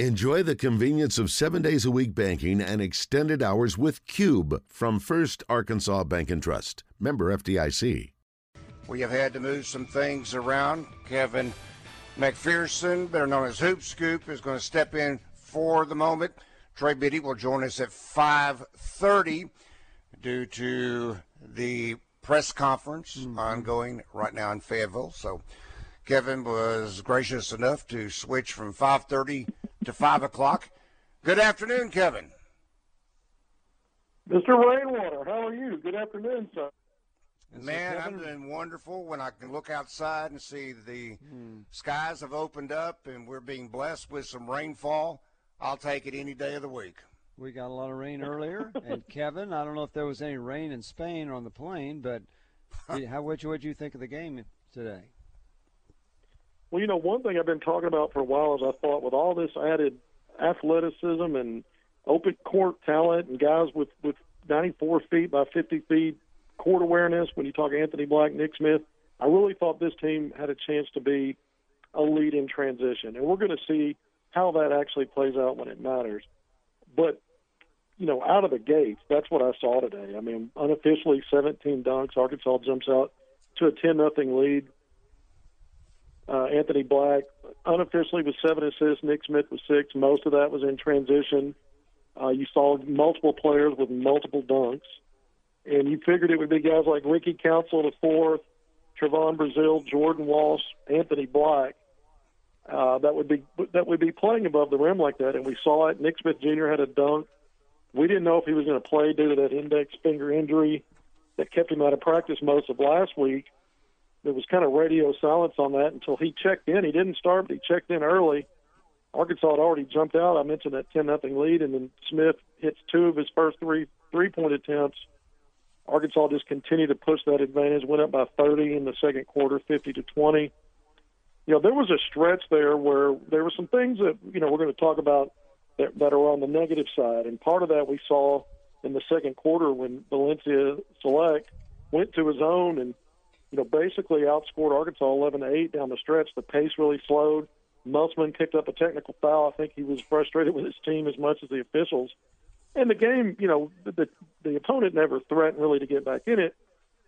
Enjoy the convenience of seven days a week banking and extended hours with Cube from First Arkansas Bank and Trust. Member FDIC. We have had to move some things around. Kevin McPherson, better known as Hoop Scoop, is going to step in for the moment. Trey Biddy will join us at 5:30 due to the press conference mm-hmm. ongoing right now in Fayetteville. So Kevin was gracious enough to switch from 5:30 to 5 o'clock. Good afternoon, Kevin. Mr. Rainwater, how are you? Good afternoon, sir. Man, I'm doing wonderful when I can look outside and see the hmm. skies have opened up and we're being blessed with some rainfall. I'll take it any day of the week. We got a lot of rain earlier, and Kevin, I don't know if there was any rain in Spain or on the plane, but how what you what you think of the game today? Well, you know, one thing I've been talking about for a while is I thought with all this added athleticism and open court talent and guys with with 94 feet by 50 feet court awareness, when you talk Anthony Black, Nick Smith, I really thought this team had a chance to be a lead in transition, and we're going to see how that actually plays out when it matters. But you know, out of the gates, that's what I saw today. I mean, unofficially 17 dunks. Arkansas jumps out to a 10 nothing lead. Uh, Anthony Black unofficially was seven assists. Nick Smith was six. Most of that was in transition. Uh, you saw multiple players with multiple dunks, and you figured it would be guys like Ricky Council the fourth, Trevon Brazile, Jordan Walsh, Anthony Black. Uh, that would be that would be playing above the rim like that, and we saw it. Nick Smith Jr. had a dunk. We didn't know if he was going to play due to that index finger injury that kept him out of practice most of last week there was kind of radio silence on that until he checked in. He didn't start, but he checked in early. Arkansas had already jumped out. I mentioned that ten nothing lead, and then Smith hits two of his first three three point attempts. Arkansas just continued to push that advantage. Went up by 30 in the second quarter, 50 to 20. You know, there was a stretch there where there were some things that you know we're going to talk about that, that are on the negative side, and part of that we saw in the second quarter when Valencia Select went to his own and you know, basically outscored Arkansas 11 to 8 down the stretch. The pace really slowed. Musselman picked up a technical foul. I think he was frustrated with his team as much as the officials. And the game, you know, the the opponent never threatened really to get back in it,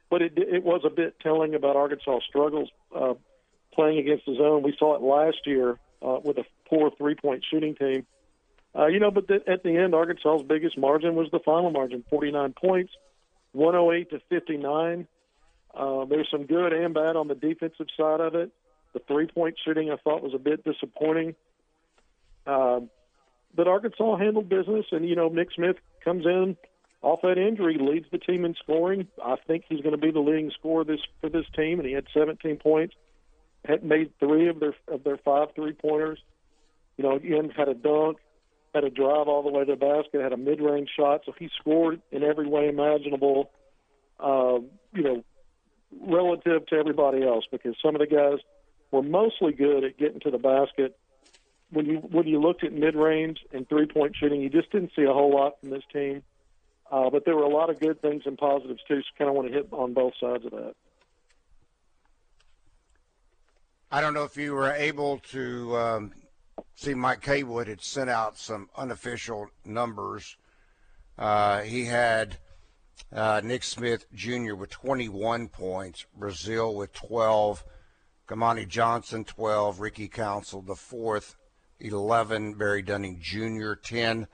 but it it was a bit telling about Arkansas' struggles uh, playing against the zone. We saw it last year uh, with a poor three point shooting team. Uh, you know, but the, at the end, Arkansas's biggest margin was the final margin, 49 points, 108 to 59. Uh, there's some good and bad on the defensive side of it. The three point shooting I thought was a bit disappointing. Uh, but Arkansas handled business, and, you know, Nick Smith comes in off that injury, leads the team in scoring. I think he's going to be the leading scorer this for this team, and he had 17 points. Had made three of their of their five three pointers. You know, again had a dunk, had a drive all the way to the basket, had a mid range shot. So he scored in every way imaginable. Uh, you know, relative to everybody else because some of the guys were mostly good at getting to the basket. When you when you looked at mid range and three point shooting, you just didn't see a whole lot from this team. Uh, but there were a lot of good things and positives too. So kind of want to hit on both sides of that. I don't know if you were able to um, see Mike Haywood had sent out some unofficial numbers. Uh, he had uh, Nick Smith Jr. with 21 points, Brazile with 12, Kamani Johnson 12, Ricky Council the fourth, 11, Barry Dunning Jr. 10,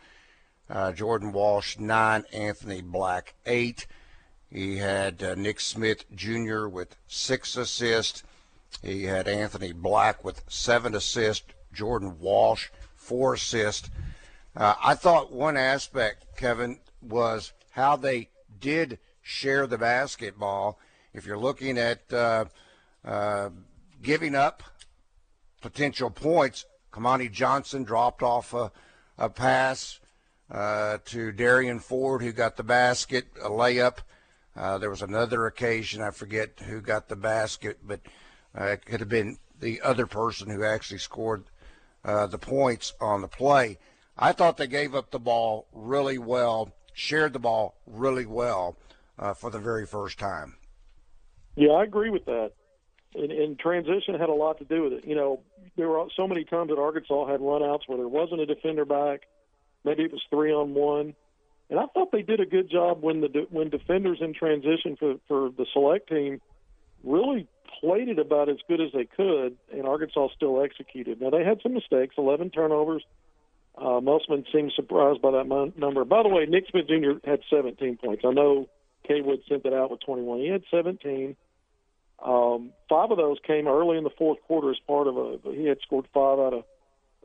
uh, Jordan Walsh 9, Anthony Black 8. He had uh, Nick Smith Jr. with six assists. He had Anthony Black with seven assists, Jordan Walsh four assists. Uh, I thought one aspect, Kevin, was how they did share the basketball. If you're looking at uh, uh, giving up potential points, Kamani Johnson dropped off a, a pass uh, to Darian Ford, who got the basket, a layup. Uh, there was another occasion, I forget who got the basket, but uh, it could have been the other person who actually scored uh, the points on the play. I thought they gave up the ball really well shared the ball really well uh, for the very first time. Yeah, I agree with that. and, and transition had a lot to do with it. You know, there were so many times that Arkansas had runouts where there wasn't a defender back. Maybe it was three on one, and I thought they did a good job when the when defenders in transition for for the select team really played it about as good as they could, and Arkansas still executed. Now they had some mistakes, 11 turnovers. Uh, Musselman seemed surprised by that mon- number. By the way, Nick Smith Jr. had 17 points. I know K Wood sent it out with 21. He had 17. Um, five of those came early in the fourth quarter as part of a. He had scored five out of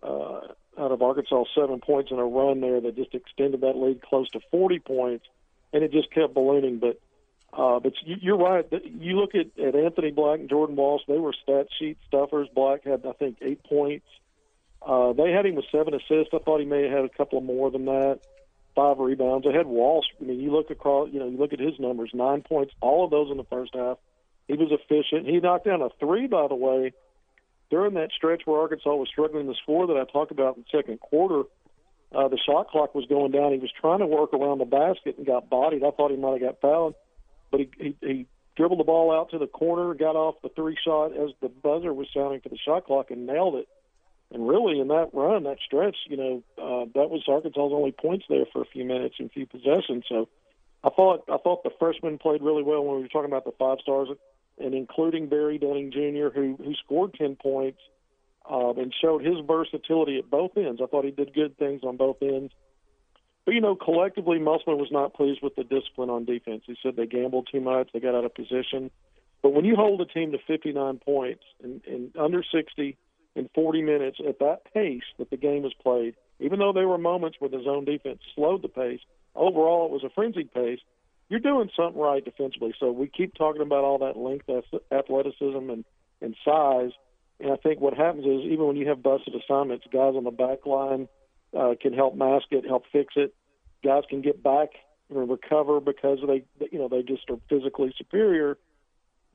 uh, out of Arkansas seven points in a run there that just extended that lead close to 40 points, and it just kept ballooning. But uh, but you, you're right. You look at, at Anthony Black and Jordan Walsh; they were stat sheet stuffers. Black had I think eight points. Uh, they had him with seven assists. I thought he may have had a couple of more than that. Five rebounds. They had Walsh. I mean, you look across. You know, you look at his numbers: nine points, all of those in the first half. He was efficient. He knocked down a three, by the way, during that stretch where Arkansas was struggling to score that I talked about in the second quarter. Uh, the shot clock was going down. He was trying to work around the basket and got bodied. I thought he might have got fouled, but he, he, he dribbled the ball out to the corner, got off the three shot as the buzzer was sounding for the shot clock, and nailed it. And really, in that run, that stretch, you know, uh, that was Arkansas's only points there for a few minutes and few possessions. So, I thought I thought the freshman played really well when we were talking about the five stars and including Barry Dunning Jr., who who scored ten points um, and showed his versatility at both ends. I thought he did good things on both ends. But you know, collectively, Musselman was not pleased with the discipline on defense. He said they gambled too much, they got out of position. But when you hold a team to 59 points and, and under 60 in 40 minutes at that pace that the game was played, even though there were moments where the zone defense slowed the pace, overall it was a frenzied pace you're doing something right defensively. So we keep talking about all that length, athleticism, and and size. And I think what happens is even when you have busted assignments, guys on the back line uh, can help mask it, help fix it. Guys can get back and recover because they, you know, they just are physically superior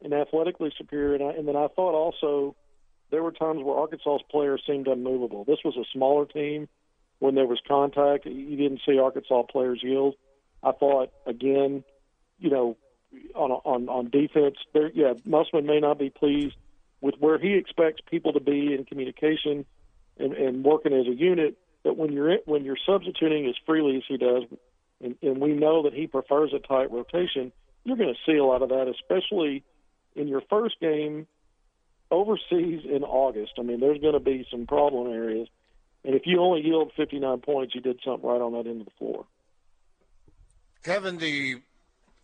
and athletically superior. And, I, and then I thought also there were times where Arkansas's players seemed unmovable. This was a smaller team. When there was contact, you didn't see Arkansas players yield. I thought again, you know, on on on defense, there yeah, Musselman may not be pleased with where he expects people to be in communication and, and working as a unit. But when you're when you're substituting as freely as he does, and, and we know that he prefers a tight rotation, you're going to see a lot of that, especially in your first game overseas in August. I mean, there's going to be some problem areas, and if you only yield 59 points, you did something right on that end of the floor. Kevin, the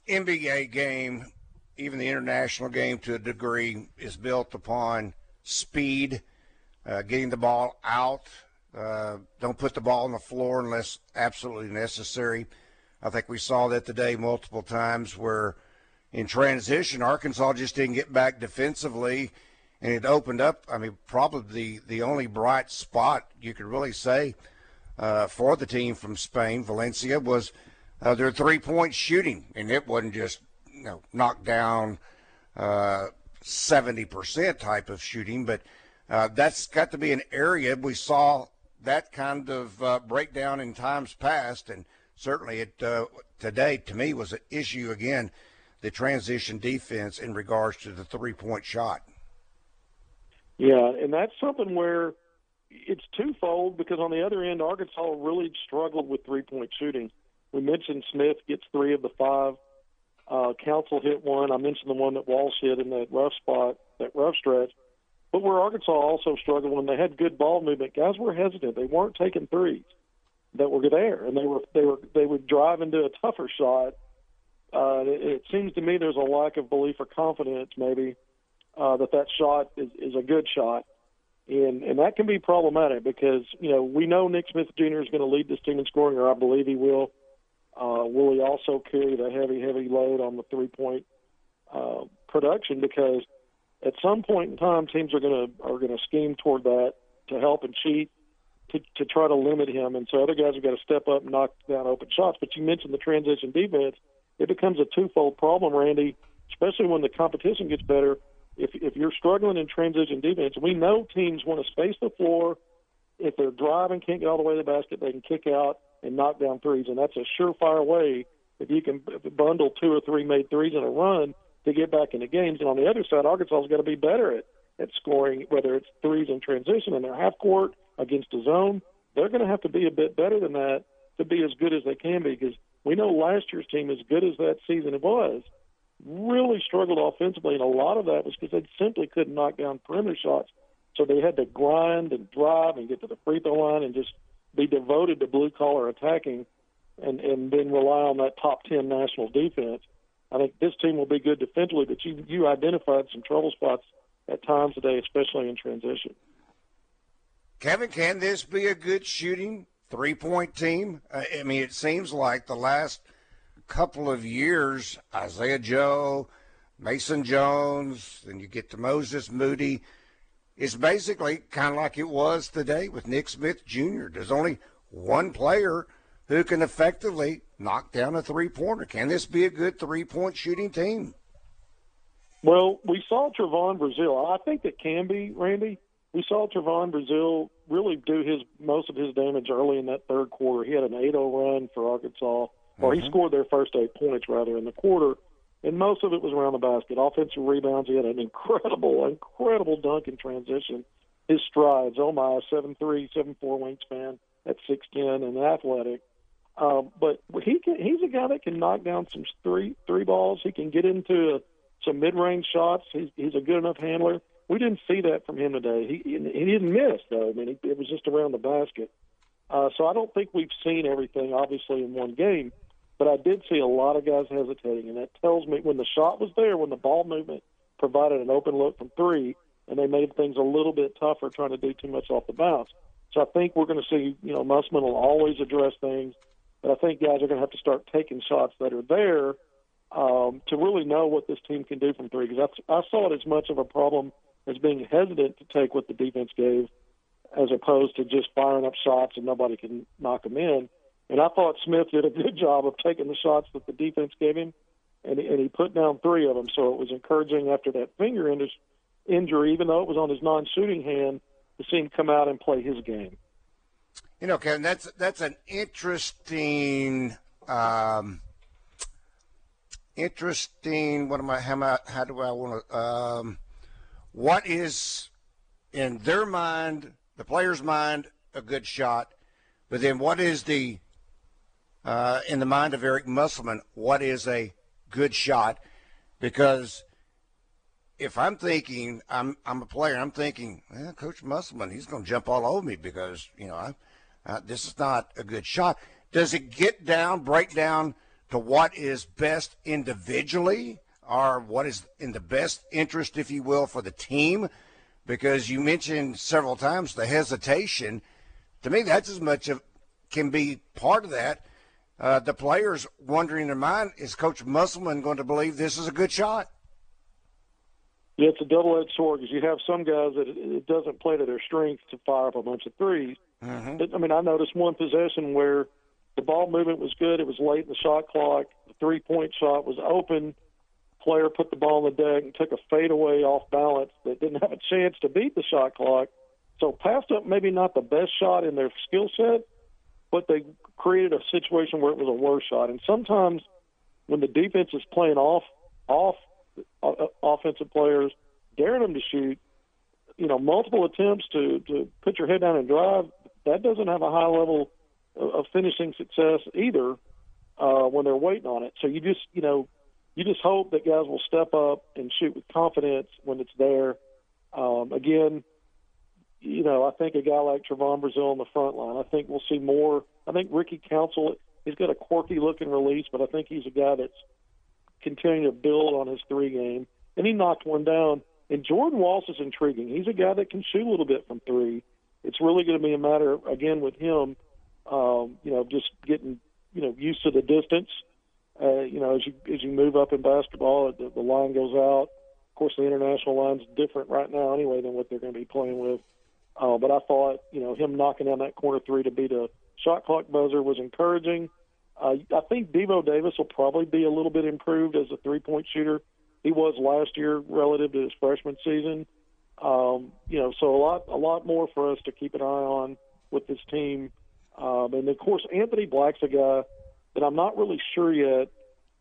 NBA game, even the international game to a degree, is built upon speed, uh, getting the ball out. Uh, don't put the ball on the floor unless absolutely necessary. I think we saw that today multiple times where in transition, Arkansas just didn't get back defensively, and it opened up. I mean, probably the, only bright spot you could really say uh, for the team from Spain, Valencia, was – uh, their three point shooting, and it wasn't just you know knocked down uh, seventy percent type of shooting, but uh, that's got to be an area we saw that kind of uh, breakdown in times past, and certainly it uh, today to me was an issue again, the transition defense in regards to the three point shot. Yeah, and that's something where it's twofold because on the other end, Arkansas really struggled with three point shooting. We mentioned Smith gets three of the five. Uh, Council hit one. I mentioned the one that Walsh hit in that rough spot, that rough stretch. But where Arkansas also struggled when they had good ball movement, guys were hesitant. They weren't taking threes that were there, and they were they were they would drive into a tougher shot. Uh, it, it seems to me there's a lack of belief or confidence, maybe, uh, that that shot is, is a good shot, and and that can be problematic because you know we know Nick Smith Jr. is going to lead this team in scoring, or I believe he will. Uh, will he also carry the heavy, heavy load on the three point uh, production? Because at some point in time, teams are going to are going to scheme toward that to help and cheat to, to try to limit him, and so other guys have got to step up and knock down open shots. But you mentioned the transition defense; it becomes a twofold problem, Randy, especially when the competition gets better. If if you're struggling in transition defense, we know teams want to space the floor. If they're driving, can't get all the way to the basket, they can kick out and knock down threes, and that's a surefire way if you can bundle two or three made threes in a run to get back into games. And on the other side, Arkansas's got to be better at at scoring, whether it's threes in transition in their half court against a zone. They're going to have to be a bit better than that to be as good as they can be because we know last year's team, as good as that season it was, really struggled offensively, and a lot of that was because they simply couldn't knock down perimeter shots. So they had to grind and drive and get to the free throw line and just be devoted to blue collar attacking and, and then rely on that top 10 national defense. I think this team will be good defensively, but you, you identified some trouble spots at times today, especially in transition. Kevin, can this be a good shooting three point team? Uh, I mean, it seems like the last couple of years, Isaiah Joe, Mason Jones, then you get to Moses Moody. It's basically kind of like it was today with Nick Smith Jr. There's only one player who can effectively knock down a three pointer. Can this be a good three point shooting team? Well, we saw Trevon Brazile. I think it can be, Randy. We saw Trevon Brazile really do his most of his damage early in that third quarter. He had an 8-0 run for Arkansas, mm-hmm. he mm-hmm. scored their first eight points rather in the quarter, and most of it was around the basket. Offensive rebounds. He had an incredible, incredible dunk in transition. His strides, oh my, seven three, seven four wingspan at six ten and athletic. Um, but he can, he's a guy that can knock down some three three balls. He can get into a some mid-range shots. He's, he's a good enough handler. We didn't see that from him today. He he didn't miss though. I mean, he, it was just around the basket. Uh, so I don't think we've seen everything obviously in one game, but I did see a lot of guys hesitating, and that tells me when the shot was there, when the ball movement provided an open look from three, and they made things a little bit tougher trying to do too much off the bounce. So I think we're going to see, you know, Musselman will always address things, but I think guys are going to have to start taking shots that are there um, to really know what this team can do from three. Because I, I saw it as much of a problem as being hesitant to take what the defense gave, as opposed to just firing up shots and nobody can knock them in. And I thought Smith did a good job of taking the shots that the defense gave him, and he, and he put down three of them. So it was encouraging after that finger injury, even though it was on his non-shooting hand, to see him come out and play his game. You know, Kevin, that's that's an interesting um, interesting. What am I? How, am I, how do I want to? Um, what is in their mind, the player's mind, a good shot? But then, what is the uh, in the mind of Eric Musselman? What is a good shot? Because if I'm thinking I'm I'm a player, I'm thinking, well, Coach Musselman, he's going to jump all over me because you know I, uh, this is not a good shot. Does it get down, break down? to what is best individually or what is in the best interest, if you will, for the team? Because you mentioned several times the hesitation. To me, that's as much of can be part of that. Uh, the players wondering in their mind, is Coach Musselman going to believe this is a good shot? Yeah, it's a double-edged sword because you have some guys that it doesn't play to their strength to fire up a bunch of 3s mm-hmm. I mean, I noticed one possession where – the ball movement was good. It was late in the shot clock. The three point shot was open. Player put the ball on the deck and took a fadeaway off balance that didn't have a chance to beat the shot clock. So passed up maybe not the best shot in their skill set, but they created a situation where it was a worse shot. And sometimes when the defense is playing off off uh, offensive players, daring them to shoot, you know, multiple attempts to to put your head down and drive, that doesn't have a high level of finishing success either uh, when they're waiting on it. So you just you know you just hope that guys will step up and shoot with confidence when it's there. Um, again, you know I think a guy like Trevon Brazile on the front line. I think we'll see more. I think Ricky Council. He's got a quirky looking release, but I think he's a guy that's continuing to build on his three game. And he knocked one down. And Jordan Walsh is intriguing. He's a guy that can shoot a little bit from three. It's really going to be a matter, again, with him um, you know, just getting you know used to the distance. Uh, you know, as you as you move up in basketball, the, the line goes out. Of course, the international line's different right now anyway than what they're going to be playing with. Uh, but I thought, you know, him knocking down that corner three to beat a shot clock buzzer was encouraging. Uh, I think Devo Davis will probably be a little bit improved as a three-point shooter. He was last year relative to his freshman season. Um, you know, so a lot, a lot more for us to keep an eye on with this team um, and of course, Anthony Black's a guy that I'm not really sure yet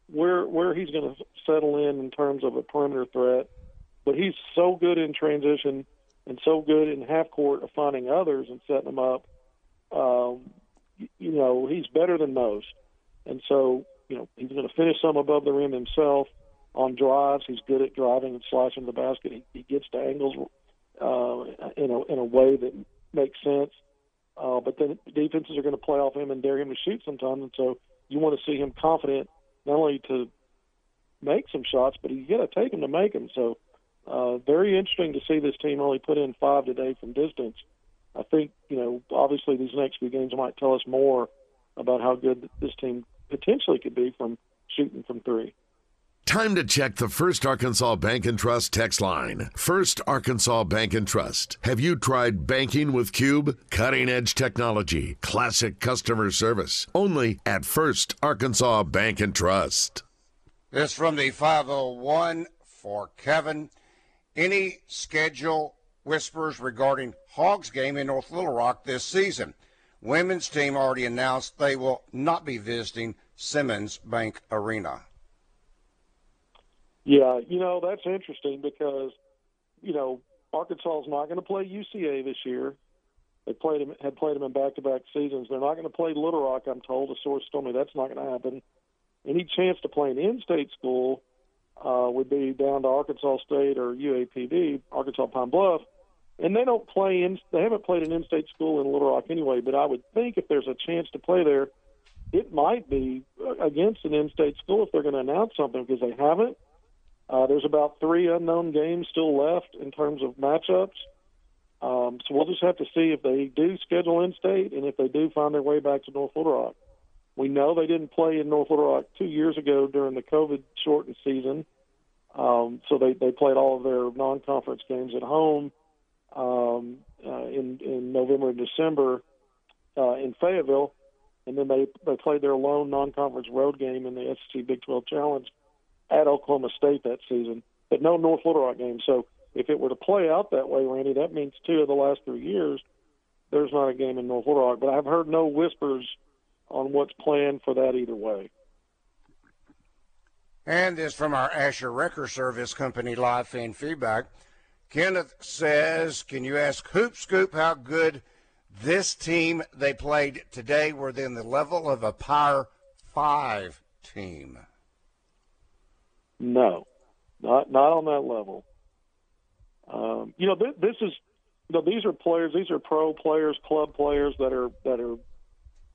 where where he's going to settle in in terms of a perimeter threat. But he's so good in transition and so good in half court of finding others and setting them up. Um, you know, he's better than most, and so you know he's going to finish some above the rim himself on drives. He's good at driving and slashing the basket. He, he gets to angles uh, in a in a way that makes sense. Uh, but then defenses are going to play off him and dare him to shoot sometimes, and so you want to see him confident not only to make some shots, but you got to take them to make them. So, uh, very interesting to see this team only put in five today from distance. I think you know, obviously, these next few games might tell us more about how good this team potentially could be from shooting from three. Time to check the First Arkansas Bank and Trust text line. First Arkansas Bank and Trust. Have you tried banking with Cube? Cutting edge technology, classic customer service. Only at First Arkansas Bank and Trust. This from the 501 for Kevin. Any schedule whispers regarding Hogs game in North Little Rock this season? Women's team already announced they will not be visiting Simmons Bank Arena. Yeah, you know that's interesting because you know Arkansas is not going to play UCA this year. They played him had played them in back-to-back seasons. They're not going to play Little Rock. I'm told. A source told me that's not going to happen. Any chance to play an in-state school uh, would be down to Arkansas State or UAPB, Arkansas Pine Bluff, and they don't play in. They haven't played an in-state school in Little Rock anyway. But I would think if there's a chance to play there, it might be against an in-state school if they're going to announce something because they haven't. Uh, there's about three unknown games still left in terms of matchups. Um, so we'll just have to see if they do schedule in state and if they do find their way back to North Little Rock. We know they didn't play in North Little Rock two years ago during the COVID shortened season. Um, so they, they played all of their non conference games at home um, uh, in, in November and December uh, in Fayetteville. And then they, they played their lone non conference road game in the SEC Big 12 Challenge at Oklahoma State that season, but no North Little Rock game. So if it were to play out that way, Randy, that means two of the last three years there's not a game in North Little Rock. But I've heard no whispers on what's planned for that either way. And this from our Asher Wrecker Service Company live fan feedback. Kenneth says, "Can you ask Hoop Scoop how good this team they played today were in the level of a Power Five team?" No, not not on that level. Um, you know, th- this is you know these are players, these are pro players, club players that are that are,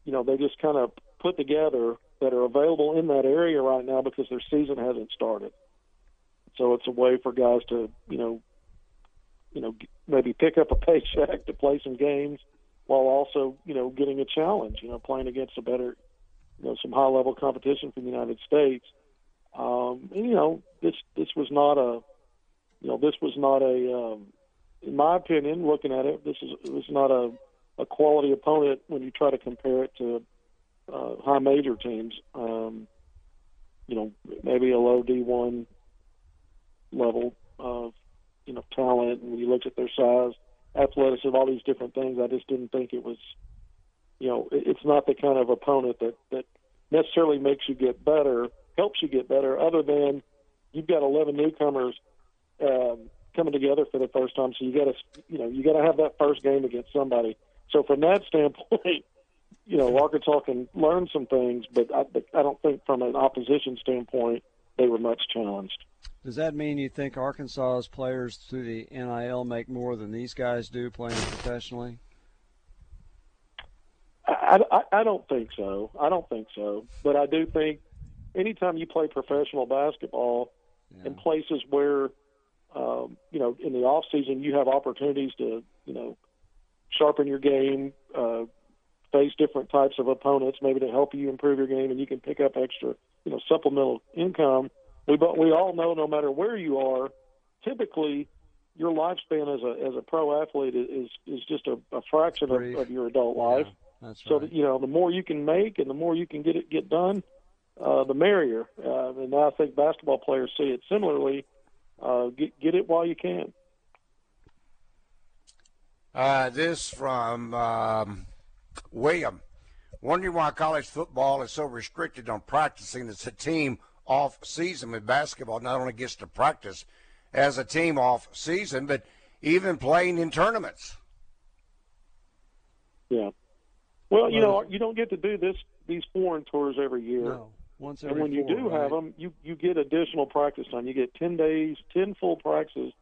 you know, they just kind of put together that are available in that area right now because their season hasn't started. So it's a way for guys to you know, you know, maybe pick up a paycheck to play some games while also you know getting a challenge. You know, playing against a better, you know, some high level competition from the United States. Um, and, you know, this this was not a, you know, this was not a, um, in my opinion, looking at it, this is it was not a, a quality opponent when you try to compare it to uh, high major teams. Um, you know, maybe a low D1 level of, you know, talent. And when you looked at their size, athleticism, all these different things, I just didn't think it was, you know, it's not the kind of opponent that that necessarily makes you get better helps you get better, other than you've got 11 newcomers um, coming together for the first time. So you got to, you know, you got to have that first game against somebody. So from that standpoint, you know, Arkansas can learn some things, but I, but I don't think from an opposition standpoint they were much challenged. Does that mean you think Arkansas's players through the NIL make more than these guys do playing professionally? I, I, I don't think so. I don't think so. But I do think anytime you play professional basketball yeah. in places where um, you know in the off season you have opportunities to you know sharpen your game, uh, face different types of opponents, maybe to help you improve your game, and you can pick up extra you know supplemental income. We but we all know no matter where you are, typically your lifespan as a as a pro athlete is is just a, a fraction of, of, your adult life. Yeah, so that you know the more you can make and the more you can get it get done, uh, the merrier. Uh, and I think basketball players see it similarly. Uh, get, get it while you can. Uh, this from um, William. Wondering why college football is so restricted on practicing as a team off season with basketball. Not only gets to practice as a team off season, but even playing in tournaments. Yeah. Well, you know, you don't get to do this these foreign tours every year. No, once every year. and when you do right? have them, you you get additional practice time. You get ten days, ten full practices,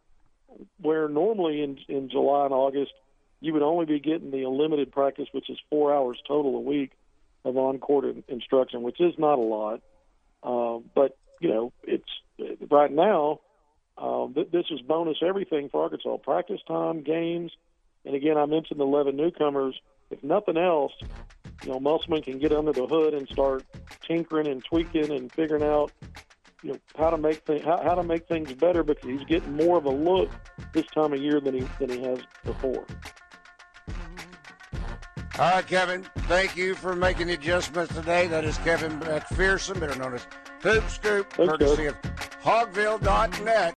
where normally in in July and August you would only be getting the limited practice, which is four hours total a week of on-court in- instruction, which is not a lot. Uh, but you know, it's right now. Um, th- this is bonus everything for Arkansas: practice time, games, and again, I mentioned the 11 newcomers. If nothing else, you know, Musselman can get under the hood and start tinkering and tweaking and figuring out, you know, how to make things how, how to make things better because he's getting more of a look this time of year than he than he has before. All right, Kevin. Thank you for making the adjustments today. That is Kevin McPherson, better known as Hoop Scoop, Thanks, courtesy of Hawgville.net.